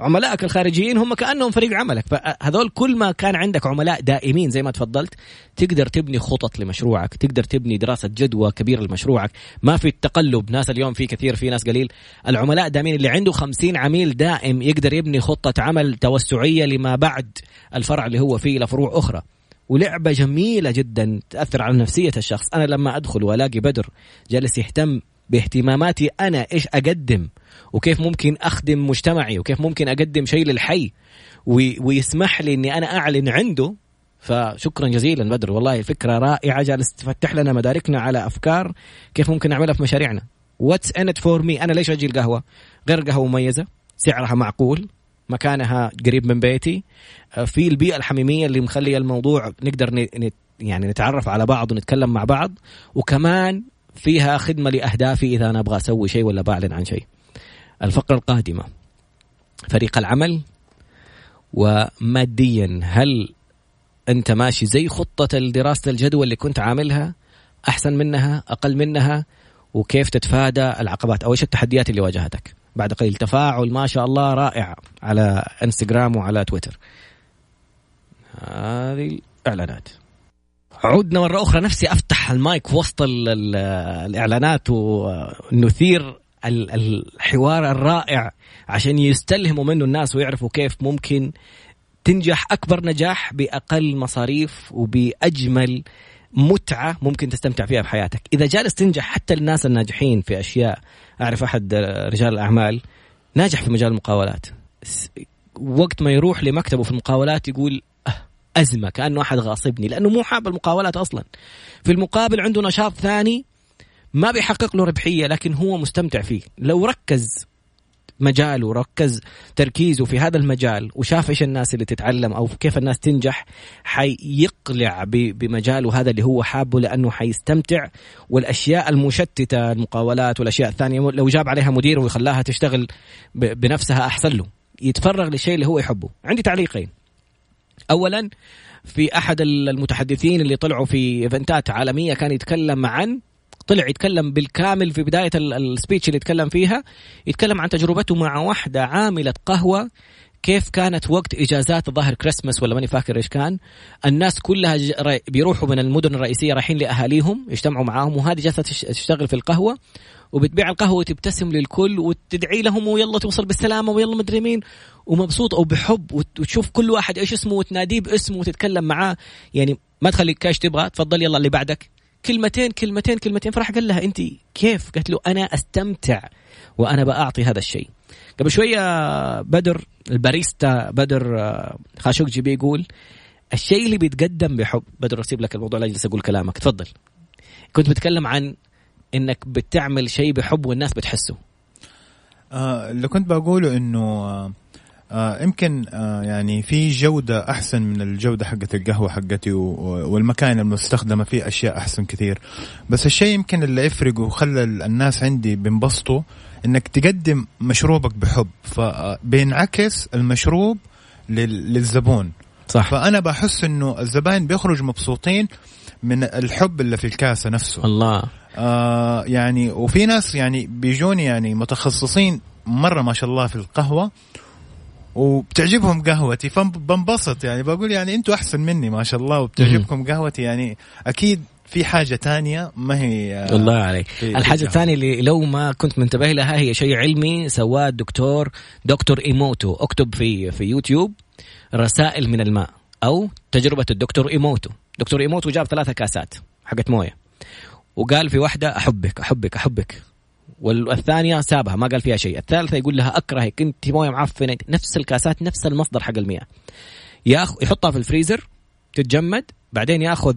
عملائك الخارجيين هم كأنهم فريق عملك. فهذول كل ما كان عندك عملاء دائمين زي ما تفضلت تقدر تبني خطط لمشروعك تقدر تبني دراسة جدوى كبيرة لمشروعك. ما في التقلب ناس اليوم في كثير في ناس قليل. العملاء دائمين اللي عنده خمسين عميل دائم يقدر يبني خطة عمل توسعية لما بعد الفرع اللي هو فيه لفروع أخرى. ولعبة جميلة جدا تأثر على نفسية الشخص. أنا لما أدخل وألاقي بدر جالس يهتم باهتماماتي أنا إيش أقدم وكيف ممكن أخدم مجتمعي وكيف ممكن أقدم شيء للحي ويسمح لي إني أنا أعلن عنده. فشكرا جزيلا بدر والله فكرة رائعة جالس تفتح لنا مداركنا على أفكار كيف ممكن نعملها في مشاريعنا. what's in for me أنا ليش أجي القهوه غير قهوة مميزة سعرها معقول مكانها قريب من بيتي آه، في البيئة الحميمية اللي مخلية الموضوع نقدر يعني نتعرف على بعض ونتكلم مع بعض وكمان فيها خدمة لأهدافي إذا أنا أبغى أسوي شيء ولا بعلن عن شيء. الفقرة القادمة. فريق العمل وماديا هل أنت ماشي زي خطة دراسة الجدوى اللي كنت عاملها؟ أحسن منها؟ أقل منها؟ وكيف تتفادى العقبات؟ أو إيش التحديات اللي واجهتك. بعد قليل تفاعل ما شاء الله رائع. على إنستغرام وعلى تويتر. هذه الإعلانات. عدنا مرة أخرى. نفسي أفتح المايك وسط الإعلانات ونثير الحوار الرائع عشان يستلهموا منه الناس ويعرفوا كيف ممكن تنجح أكبر نجاح بأقل مصاريف وبأجمل متعة ممكن تستمتع فيها بحياتك. إذا جالس تنجح حتى الناس الناجحين في أشياء أعرف أحد رجال الأعمال ناجح في مجال المقاولات. وقت ما يروح لمكتبه في المقاولات يقول أزمة كأنه أحد غاصبني لأنه مو حاب المقاولات أصلا. في المقابل عنده نشاط ثاني ما بيحقق له ربحية لكن هو مستمتع فيه. لو ركز مجال وركز تركيزه في هذا المجال وشاف إيش الناس اللي تتعلم أو كيف الناس تنجح حيقلع بمجاله هذا اللي هو حابه لأنه حيستمتع. والأشياء المشتتة المقاولات والأشياء الثانية لو جاب عليها مدير وخلاها تشتغل بنفسها أحسن له. يتفرغ للشيء اللي هو يحبه. عندي تعليقين. اولا في أحد المتحدثين اللي طلعوا في event ات عالمية كان يتكلم عن طلع يتكلم بالكامل في بداية ال speech اللي يتكلم فيها يتكلم عن تجربته مع واحدة عاملة قهوة كيف كانت وقت إجازات الظاهر كريسماس ولا ماني فاكر إيش كان. الناس كلها بيروحوا من المدن الرئيسية رايحين لأهاليهم يجتمعوا معاهم وهذه جالسة تشتغل في القهوة وبتبيع القهوة وتبتسم للكل وتدعي لهم ويلا توصل بالسلامة ويلا مدري مين ومبسوط أو بحب وتشوف كل واحد إيش اسمه وتناديه باسمه وتتكلم معاه. يعني ما تخليك كاش تبغى تفضل يلا اللي بعدك. كلمتين كلمتين كلمتين فراح قال لها انت كيف؟ قالت له أنا أستمتع وأنا بأعطي هذا الشيء. قبل شوية بدر الباريستا بدر آه، خاشوقجي بيقول الشيء اللي بيتقدم بحب بدر أسيب لك الموضوع لا اجلس أقول كلامك. تفضل. كنت بتكلم عن إنك بتعمل شيء بحب والناس بتحسه. آه اللي كنت بقوله إنه آه يمكن آه يعني في جودة أحسن من الجودة حقت القهوة حقتي والمكان المستخدمة فيه أشياء أحسن كثير. بس الشيء يمكن اللي يفرق وخلى الناس عندي بينبسطوا إنك تقدم مشروبك بحب. فبينعكس المشروب للزبون. صح. فأنا بحس إنه الزباين بيخرجوا مبسوطين من الحب اللي في الكاسة نفسه. الله. آه يعني وفي ناس يعني بيجوني يعني متخصصين مرة ما شاء الله في القهوة وبتعجبهم قهوتي فبنبسط يعني بقول يعني أنتم أحسن مني ما شاء الله وبتعجبكم قهوتي يعني أكيد في حاجة تانية ما هي الله عليك. الحاجة الثانية اللي لو ما كنت منتبه لها هي شيء علمي سواه الدكتور دكتور إيموتو اكتب في في يوتيوب رسائل من الماء أو تجربة الدكتور إيموتو. دكتور إيموتو جاب ثلاثة كاسات حقت موية. وقال في واحدة أحبك أحبك أحبك. والثانية سابها ما قال فيها شيء. الثالثة يقول لها اكرهك انت موية معفنة نفس الكاسات نفس المصدر حق المياه. ياخذ يحطها في الفريزر تتجمد بعدين ياخذ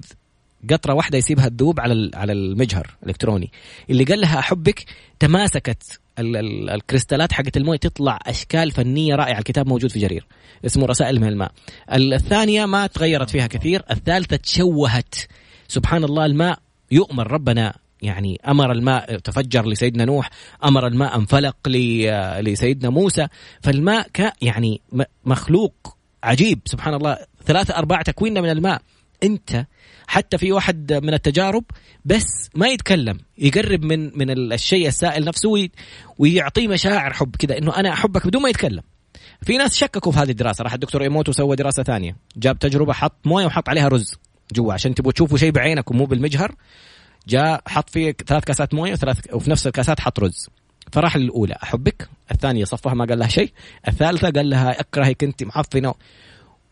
قطرة واحدة يسيبها تذوب على على المجهر الإلكتروني. اللي قال لها أحبك تماسكت ال ال الكريستالات حقت الموية تطلع أشكال فنية رائعة. الكتاب موجود في جرير اسمه رسائل من الماء. الثانية ما تغيرت فيها كثير الثالثة تشوهت. سبحان الله الماء يؤمر ربنا يعني أمر الماء تفجر لسيدنا نوح أمر الماء انفلق لسيدنا موسى. فالماء يعني مخلوق عجيب. سبحان الله ثلاثة أرباع تكويننا من الماء. أنت حتى في واحد من التجارب بس ما يتكلم يقرب من من الشيء السائل نفسه ويعطيه مشاعر حب كذا إنه أنا أحبك بدون ما يتكلم. في ناس شككوا في هذه الدراسة راح الدكتور إيموتو سوى دراسة ثانية. جاب تجربة حط موية وحط عليها رز جوا عشان تبغوا تشوفوا شيء بعينكم مو بالمجهر. جاء حط فيه ثلاث كاسات موية وثلاث وفي نفس الكاسات حط رز. فراح للأولى. أحبك. الثانية صفها ما قال لها شيء. الثالثة قال لها اكرهك أنت معفنه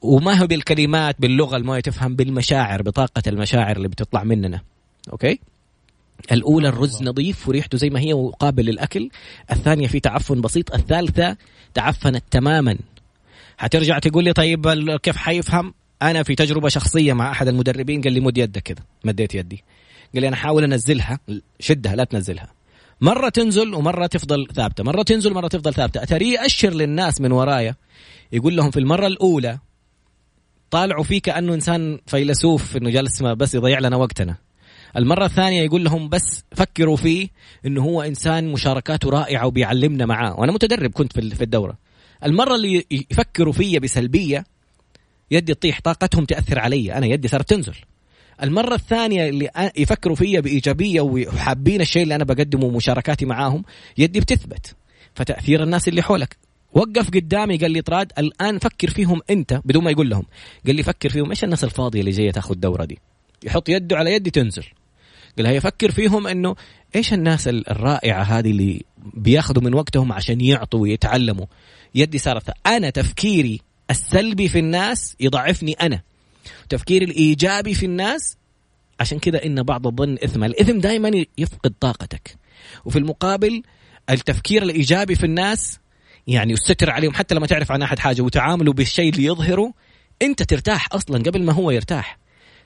وما هو بالكلمات باللغة الموية تفهم بالمشاعر بطاقة المشاعر اللي بتطلع مننا. أوكي؟ الأولى الرز نظيف وريحته زي ما هي وقابل للأكل. الثانية في تعفن بسيط. الثالثة تعفنت تماما. حترجع تقول لي طيب كيف حيفهم؟ أنا في تجربة شخصية مع أحد المدربين قال لي مد يدك كذا. مديت يدي. قال لي أنا احاول أنزلها. شدها لا تنزلها. مرة تنزل ومرة تفضل ثابتة. مرة تنزل مره تفضل ثابتة. أتري أشر للناس من ورايا يقول لهم في المرة الأولى طالعوا فيه كانه إنسان فيلسوف إنه جالس بس يضيع لنا وقتنا. المرة الثانية يقول لهم بس فكروا فيه إنه هو إنسان مشاركاته رائعة وبيعلمنا معاه. وأنا متدرب كنت في الدورة. المرة اللي يفكروا فيا بسلبية يدي تطيح طاقتهم تأثر علي. أنا يدي صارت تنزل. المرة الثانية اللي يفكروا فيا بإيجابية وحابين الشيء اللي أنا بقدمه ومشاركاتي معاهم يدي بتثبت. فتأثير الناس اللي حولك. وقف قدامي قال لي طراد الآن فكر فيهم أنت بدون ما يقول لهم. قال لي فكر فيهم إيش الناس الفاضية اللي جاية تأخذ الدوره دي؟ يحط يده على يدي تنزل. قال هي فكر فيهم إنه إيش الناس الرائعة هذه اللي بياخذوا من وقتهم عشان يعطوا ويتعلموا؟ يدي صارت أنا تفكيري السلبي في الناس يضعفني أنا. تفكير الإيجابي في الناس عشان كذا إن بعض الظن إثم. الإثم دائما يفقد طاقتك. وفي المقابل التفكير الإيجابي في الناس يعني والستر عليهم. حتى لما تعرف عن أحد حاجة وتعاملوا بالشيء اللي يظهره أنت ترتاح أصلا قبل ما هو يرتاح.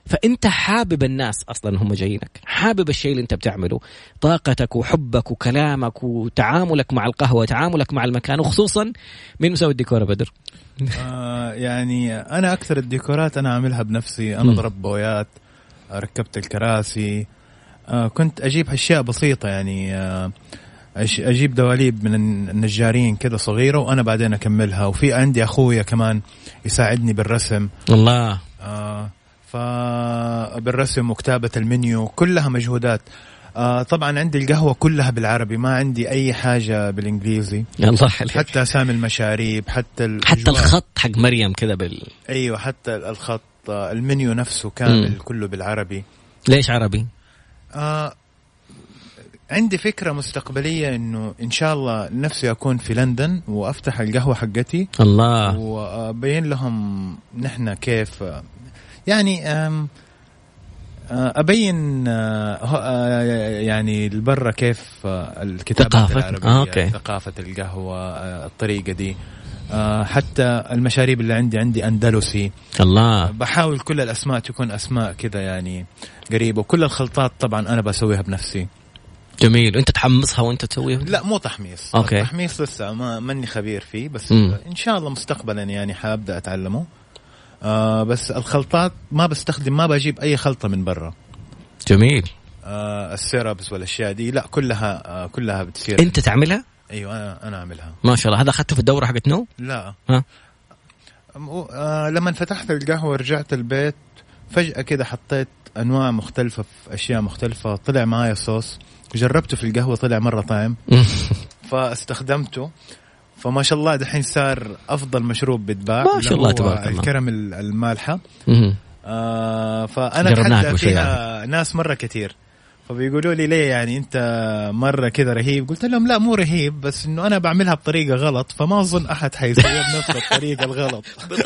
فأنت حابب الناس أصلا هم جايينك. حابب الشيء اللي أنت بتعمله. طاقتك وحبك وكلامك وتعاملك مع القهوة وتعاملك مع المكان وخصوصا مين مسوي الديكور بدر؟ آه يعني أنا أكثر الديكورات أنا عاملها بنفسي. أنا ضربت بويات. ركبت الكراسي. آه كنت أجيب أشياء بسيطة يعني آه أجيب دواليب من النجارين كذا صغيرة وأنا بعدين أكملها. وفي عندي أخويا كمان يساعدني بالرسم. الله. آه فبالرسم وكتابة المنيو كلها مجهودات. آه طبعا عندي القهوة كلها بالعربي ما عندي أي حاجة بالإنجليزي. الله عليك حتى أسامي المشاريب حتى حتى الخط حق مريم كذا بال أيوه حتى الخط. المنيو نفسه كامل م. كله بالعربي. ليش عربي؟ آه عندي فكرة مستقبلية إنه إن شاء الله نفسي أكون في لندن وأفتح القهوة حقتي. الله. وأبين لهم نحن كيف. يعني أبين يعني لبرا كيف الكتابة العربية آه، أوكي. ثقافة القهوة الطريقة دي. حتى المشاريب اللي عندي عندي أندلسي. الله. بحاول كل الأسماء تكون أسماء كذا يعني قريبة وكل الخلطات طبعا أنا بسويها بنفسي. جميل. انت تحمسها وأنت تسويها؟ لا مو تحميص. okay. التحميص لسه ما ماني خبير فيه بس م. إن شاء الله مستقبلا يعني حابدأ أتعلمه. آه بس الخلطات ما بستخدم ما بجيب أي خلطة من برا. جميل. آه ال syrups والأشياء دي لا كلها آه كلها بتصير. أنت تعملها؟ أيوه أنا أنا أعملها. ما شاء الله. هذا أخذته في الدورة حقت نو؟ لا. ها؟ آه لما فتحت القهوة رجعت البيت فجأة كده حطيت أنواع مختلفة في أشياء مختلفة. طلع معايا صوص. جربته في القهوة طلع مرة طعم. فاستخدمته. فما شاء الله دحين صار أفضل مشروب بيتباع ما شاء الله تبارك الله. الكرم المالحة. آه فأنا اتحدى فيها ناس مرة كثير. فبيقولوا لي ليه يعني انت مرة كذا رهيب؟ قلت لهم لا مو رهيب بس إنه أنا بعملها بطريقة غلط فما أظن أحد حيسويها بنفس الطريقة الغلط.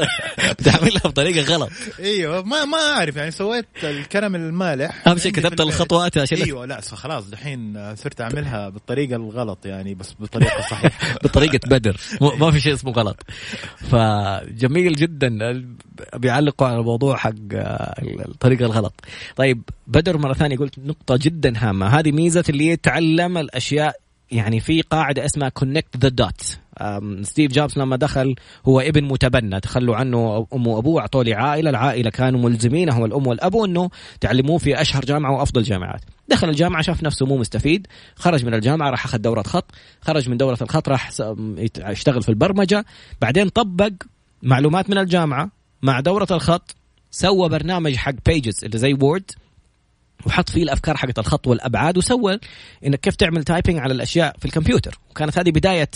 بتعملها بطريقة غلط. إيوه ما ما أعرف يعني سويت الكرم المالح. أهم شيء كتبت الخطوات عشان إيوه لا خلاص دحين صرت أعملها بالطريقة الغلط يعني بس بطريقة صحيحة. بطريقة بدر. ما في شيء اسمه غلط. فجميل جدا بيعلقوا على الموضوع حق الطريقة الغلط. طيب بدر مرة ثانية قلت نقطة جدا. هامة. هذه ميزة اللي يتعلم الأشياء يعني في قاعدة اسمها connect the dot ستيف جوبز لما دخل هو ابن متبنى تخلوا عنه امه وأبوه اعطوه لعائله العائلة كانوا ملزمين هو الأم والاب إنه تعلموه في أشهر جامعة وأفضل جامعات. دخل الجامعة شاف نفسه مو مستفيد. خرج من الجامعة راح أخذ دورة خط. خرج من دورة الخط راح يشتغل في البرمجة. بعدين طبق معلومات من الجامعة مع دورة الخط سوى برنامج حق Pages اللي زي Word وحط فيه الأفكار حقت الخط والأبعاد وسوى انك كيف تعمل typing على الأشياء في الكمبيوتر. وكانت هذه بداية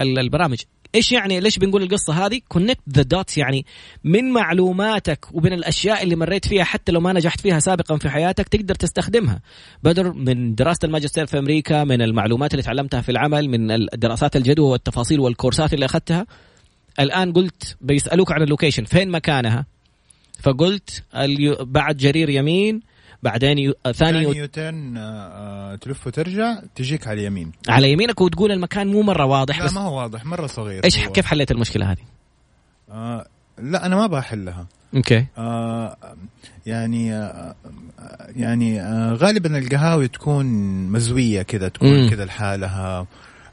البرامج. إيش يعني ليش بنقول القصة هذه؟ connect the dots يعني من معلوماتك ومن الأشياء اللي مريت فيها حتى لو ما نجحت فيها سابقا في حياتك تقدر تستخدمها. بدر من دراسة الماجستير في أمريكا من المعلومات اللي تعلمتها في العمل من الدراسات الجدوى والتفاصيل والكورسات اللي أخذتها. الآن قلت بيسألوك عن ال location. فين مكانها؟ فقلت بعد جرير يمين بعدين يو... ثاني ثاني U-turn آه تلف وترجع تجيك على اليمين. على يمينك وتقول المكان مو مرة واضح لا بس ما هو واضح مرة صغير إيش كيف حليت المشكلة هذه؟ آه لا أنا ما بحلها. okay. آه يعني آه يعني آه غالبا القهاوي تكون مزوية كذا تكون كذا لحالها.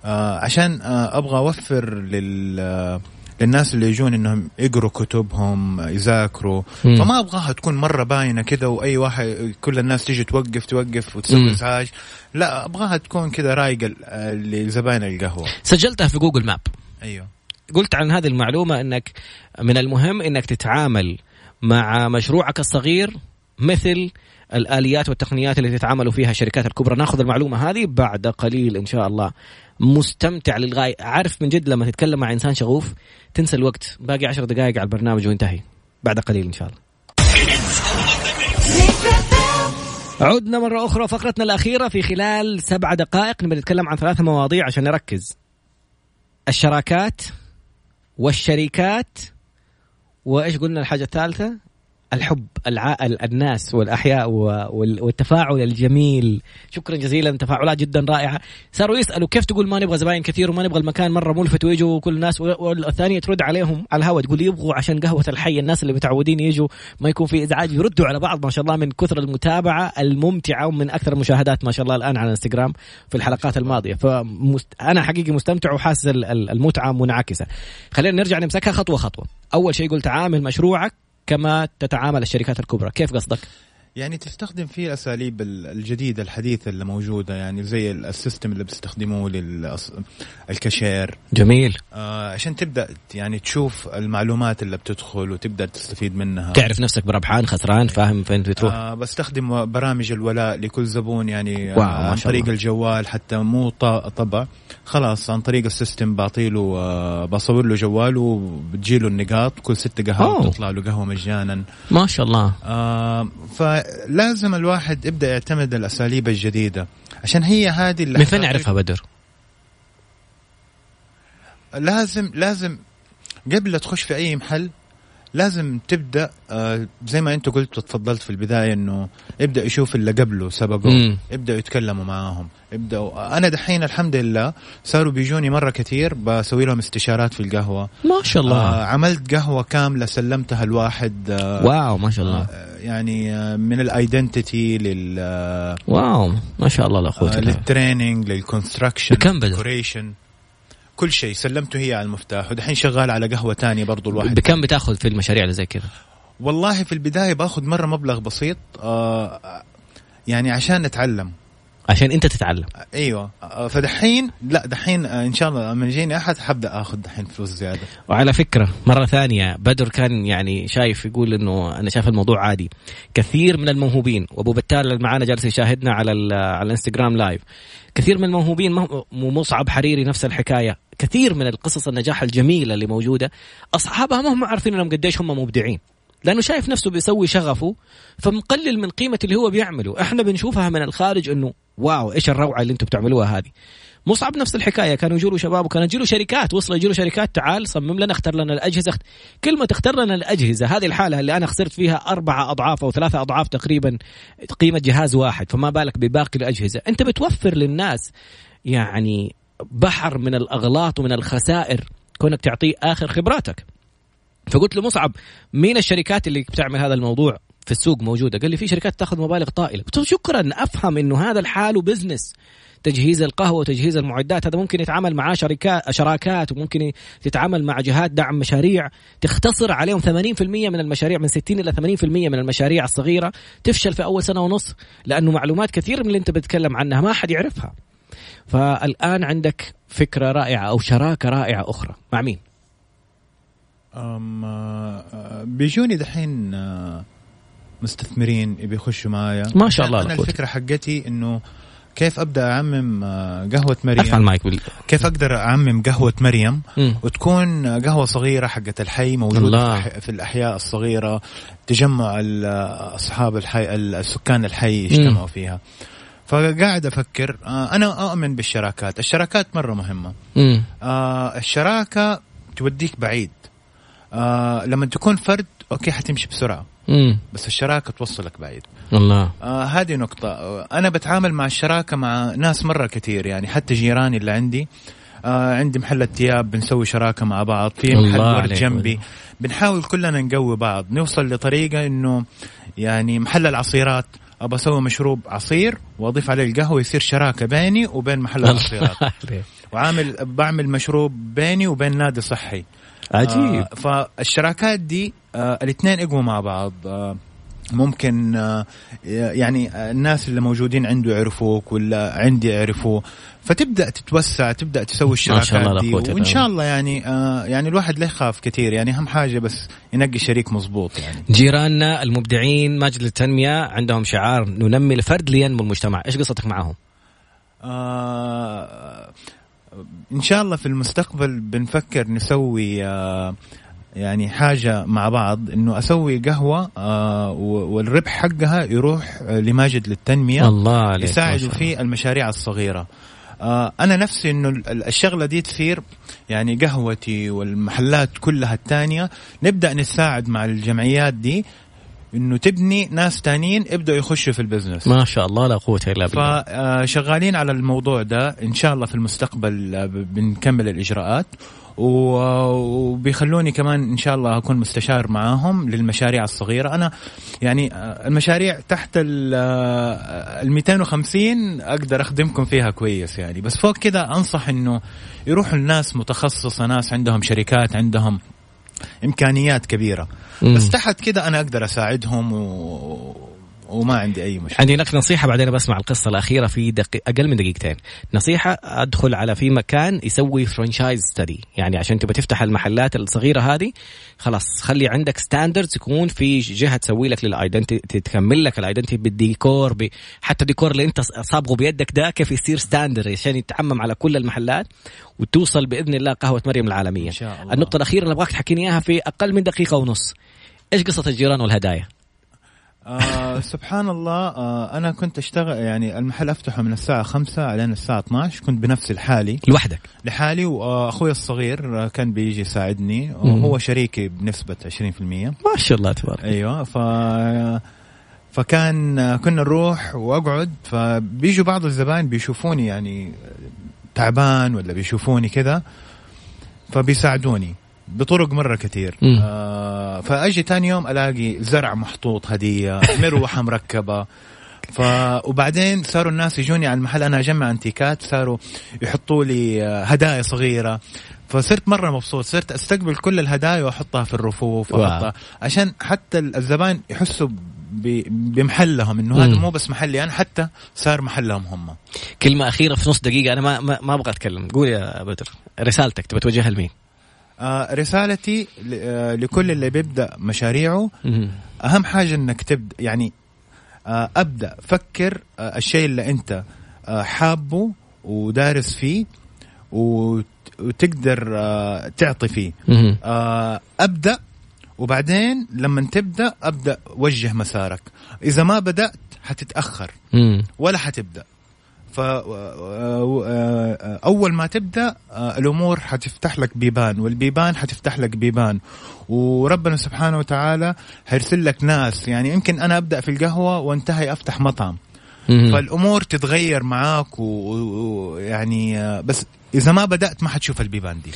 آه عشان آه أبغى أوفر لل آه للناس اللي يجون إنهم يقروا كتبهم يذاكروا. فما أبغاها تكون مرة باينة كذا وأي واحد كل الناس تيجي توقف توقف وتسوي إزعاج. لا أبغاها تكون كذا رايقة لزباين القهوة. سجلتها في جوجل ماب أيوه. قلت عن هذه المعلومة إنك من المهم إنك تتعامل مع مشروعك الصغير مثل الآليات والتقنيات اللي تتعاملوا فيها الشركات الكبرى. ناخذ المعلومة هذه بعد قليل إن شاء الله. مستمتع للغاية. عارف من جد لما تتكلم مع إنسان شغوف تنسى الوقت. باقي عشر دقائق على البرنامج وينتهي بعد قليل إن شاء الله. عدنا مرة أخرى فقرتنا الأخيرة في خلال سبع دقائق. نبي نتكلم عن ثلاثة مواضيع عشان نركز. الشراكات والشركات وإيش قلنا الحاجة الثالثة؟ الحب الع... الناس والأحياء والتفاعل الجميل. شكرا جزيلا تفاعلات جدا رائعة. صاروا يسألوا كيف تقول ما نبغى زباين كثير وما نبغى المكان مرة ملفت ويجوا كل الناس والثانية ترد عليهم على الهواء تقول يبغوا عشان قهوة الحي الناس اللي متعودين يجوا ما يكون في إزعاج يردوا على بعض ما شاء الله من كثر المتابعة الممتعة ومن أكثر المشاهدات ما شاء الله الآن على الإنستغرام في الحلقات الماضية. فانا حقيقي مستمتع وحاسس المتعة منعكسة. خلينا نرجع نمسكها خطوة خطوة. أول شيء قلت عامل مشروعك كما تتعامل الشركات الكبرى. كيف قصدك؟ يعني تستخدم فيه الأساليب الجديدة الحديثة اللي موجودة يعني زي ال system اللي بتستخدموه للكاشير جميل. آه عشان تبدأ يعني تشوف المعلومات اللي بتدخل وتبدأ تستفيد منها. تعرف نفسك بربحان خسران فاهم فين بتروح. آه بستخدم برامج الولاء لكل زبون يعني wow عن طريق الله. الجوال حتى مو طبع. خلاص عن طريق ال system بعطيله آه بصور له جواله وبتجيله النقاط. كل ست قهوات تطلع له قهوة مجانا. ما شاء الله. آه ف لازم الواحد يبدأ يعتمد الأساليب الجديدة عشان هي هذه اللي من فين نعرفها بدر؟ لازم لازم قبل لا تخش في أي محل لازم تبدأ آه زي ما انت قلت وتفضلت في البداية انه يبدا يشوف اللي قبله سبقوا يبدا يتكلموا معاهم يبداوا أنا دحين الحمد لله صاروا بيجوني مرة كثير بسوي لهم استشارات في القهوة. ما شاء الله. آه عملت قهوة كاملة سلمتها الواحد آه wow ما شاء الله. آه يعني آه من ال identity لل آه wow ما شاء الله لا قوه آه لل training لل construction بكم بدر؟ كل شيء. سلمته هي على المفتاح ودحين شغال على قهوة تانية برضو الواحد. بكم بتاخذ في المشاريع اللي زي كذا؟ والله في البداية باخذ مرة مبلغ بسيط آه يعني عشان نتعلم. عشان انت تتعلم. أيوه. فدحين لا دحين آه، إن شاء الله لما يجيني أحد حبدأ آخذ دحين فلوس زيادة. وعلى فكرة مرة ثانية بدر كان يعني شايف يقول إنه أنا شايف الموضوع عادي. كثير من الموهوبين وأبو بتال اللي معانا جالس يشاهدنا على على الإنستغرام live كثير من الموهوبين مصعب حريري نفس الحكاية. كثير من القصص النجاح الجميلة اللي موجودة أصحابها ما هم عارفين إنهم قديش هم مبدعين. لأنه شايف نفسه بيسوي شغفه فمقلل من قيمة اللي هو بيعمله. إحنا بنشوفها من الخارج إنه wow إيش الروعة اللي أنتم بتعملوها هذه؟ مصعب نفس الحكاية كانوا يجوا له شباب وكانت تجي له شركات وصلوا يجي له شركات تعال صمم لنا اختر لنا الأجهزة. كلمه اختر لنا الأجهزة هذه الحالة اللي أنا خسرت فيها أربعة أضعاف أو ثلاثة أضعاف تقريبا قيمة جهاز واحد فما بالك بباقي الأجهزة. أنت بتوفر للناس يعني بحر من الأغلاط ومن الخسائر كونك تعطيه آخر خبراتك. فقلت له مصعب مين الشركات اللي بتعمل هذا الموضوع؟ في السوق موجودة. قال لي في شركات تأخذ مبالغ طائلة. قلت له شكرا أفهم إنه هذا الحال وبزنس. تجهيز القهوة وتجهيز المعدات هذا ممكن يتعامل معاه شركات شراكات وممكن تتعامل مع جهات دعم مشاريع. تختصر عليهم 80% من المشاريع من 60 إلى 80% من المشاريع الصغيرة. تفشل في أول سنة ونص لأنه معلومات كثير من اللي أنت بتتكلم عنها ما حد يعرفها. فالآن عندك فكرة رائعة أو شراكة رائعة أخرى. مع مين؟ أم آه، بيجوني دحين آه، مستثمرين يبي يخشوا معايا. ما شاء الله أنا الفكرة حقتي إنه كيف أبدأ أعمم آه، قهوة مريم؟ ارفع المايك بال... كيف أقدر أعمم قهوة مريم م. وتكون قهوة صغيرة حقت الحي موجودة الله. في الأحياء الصغيرة تجمع أصحاب الحي السكان الحي يجتمعوا فيها. فقاعد أفكر أنا اؤمن بالشراكات. الشراكات مرة مهمة. آه الشراكة توديك بعيد. آه لما تكون فرد أوكي حتمشي بسرعة. مم. بس الشراكة توصلك بعيد. الله. آه هذه نقطة. أنا بتعامل مع الشراكة مع ناس مرة كثير يعني حتى جيراني اللي عندي. آه عندي محل الثياب بنسوي شراكة مع بعض. في محل ورد جنبي. بنحاول كلنا نقوي بعض. نوصل لطريقة إنه يعني محل العصيرات ابى أسوي مشروب عصير وأضيف عليه القهوة يصير شراكة بيني وبين محل العصيرات. وعامل بعمل مشروب بيني وبين نادي صحي. عجيب. آه فالشراكات دي آه الاثنين يقووا مع بعض. آه ممكن آه يعني الناس اللي موجودين عنده يعرفوك ولا عندي يعرفوه. فتبدأ تتوسع تبدأ تسوي الشراكات دي. وإن شاء الله يعني آه يعني الواحد لا يخاف كثير. يعني أهم حاجة بس ينقي شريك مظبوط يعني. جيراننا المبدعين ماجد للتنميه عندهم شعار ننمي الفرد لينمو المجتمع. إيش قصتك معهم؟ آه إن شاء الله في المستقبل بنفكر نسوي آه يعني حاجة مع بعض إنه أسوي قهوة آه والربح حقها يروح لماجد للتنمية الله يساعدوا في المشاريع الصغيرة. آه أنا نفسي إنه الشغلة دي تصير يعني قهوتي والمحلات كلها الثانية نبدأ نساعد مع الجمعيات دي إنه تبني ناس تانيين يبدأوا يخشوا في البزنس. ما شاء الله لا قوة إلا بالله. فشغالين على الموضوع ده إن شاء الله في المستقبل بنكمل الإجراءات. وبيخلوني كمان إن شاء الله أكون مستشار معاهم للمشاريع الصغيرة. أنا يعني المشاريع تحت ال 250 أقدر أخدمكم فيها كويس يعني. بس فوق كذا أنصح إنه يروحوا الناس متخصصة ناس عندهم شركات عندهم إمكانيات كبيرة مم. بس تحت كده أنا أقدر أساعدهم و... وما عندي أي مشكلة. عندي لك نصيحة بعدين بسمع القصة الأخيرة في دقي... أقل من دقيقتين. نصيحة أدخل على في مكان يسوي franchise study يعني عشان تبغى تفتح المحلات الصغيرة هذه خلاص خلي عندك standards يكون في جهة تسوي لك لل identity تكمل لك ال identity بالديكور ب... حتى الديكور اللي أنت صابغه بيدك ده كيف يصير standard عشان يتعمم على كل المحلات وتوصل بإذن الله قهوة مريم العالمية. إن شاء الله. النقطة الأخيرة اللي أبغاك تحكيني إياها في أقل من دقيقة ونص. إيش قصة الجيران والهدايا؟ آه سبحان الله آه أنا كنت أشتغل يعني المحل أفتحه من الساعة 5 لين الساعة 12 كنت بنفسي لحالي. لوحدك؟ لحالي وأخوي الصغير كان بيجي يساعدني وهو شريكي بنسبة 20% ما شاء الله تبارك. أيوه ف فكان كنا نروح وأقعد فبيجوا بعض الزبائن بيشوفوني يعني تعبان ولا بيشوفوني كذا فبيساعدوني. بطرق مرة كثير. آه فأجي ثاني يوم ألاقي زرع محطوط هدية مروحة مركبة. ف وبعدين صاروا الناس يجوني على المحل أنا أجمع أنتيكات صاروا يحطوا لي آه، هدايا صغيرة. فصرت مرة مبسوط صرت أستقبل كل الهدايا وأحطها في الرفوف وأحطها. عشان حتى الزبائن يحسوا بمحلهم إنه هذا مو بس محلي أنا حتى صار محلهم هم. كلمة أخيرة في نص دقيقة أنا ما ما, ما أبغى أتكلم. قول يا بدر رسالتك تبغى توجهها لمين؟ رسالتي آه لكل اللي بيبدأ مشاريعه. أهم حاجة إنك تبدا يعني آه أبدأ فكر آه الشيء اللي أنت آه حابه ودارس فيه وتقدر آه تعطي فيه. آه أبدأ وبعدين لما تبدأ أبدأ وجه مسارك. إذا ما بدأت حتتأخر. ولا حتبدأ. فأول ما تبدأ الأمور حتفتح لك بيبان والبيبان حتفتح لك بيبان. وربنا سبحانه وتعالى هيرسل لك ناس. يعني يمكن أنا أبدأ في القهوة وانتهي أفتح مطعم. فالأمور تتغير معاك ويعني بس إذا ما بدأت ما حتشوف البيبان دي.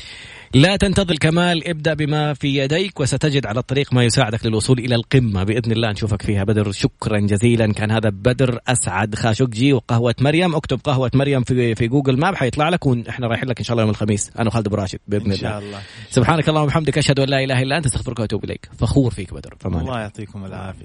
لا تنتظر كمال ابدأ بما في يديك وستجد على الطريق ما يساعدك للوصول إلى القمة. بإذن الله نشوفك فيها. بدر شكرا جزيلا. كان هذا بدر أسعد خاشقجي وقهوة مريم. اكتب قهوة مريم في في جوجل ماب حيطلع لك وإحنا رايحين لك إن شاء الله يوم الخميس. أنا وخالد أبو راشد بإذن إن شاء الله. الله. سبحانك اللهم وبحمدك أشهد أن لا إله إلا أنت أستغفرك وأتوب إليك. فخور فيك بدر فمان الله يعطيكم العافية.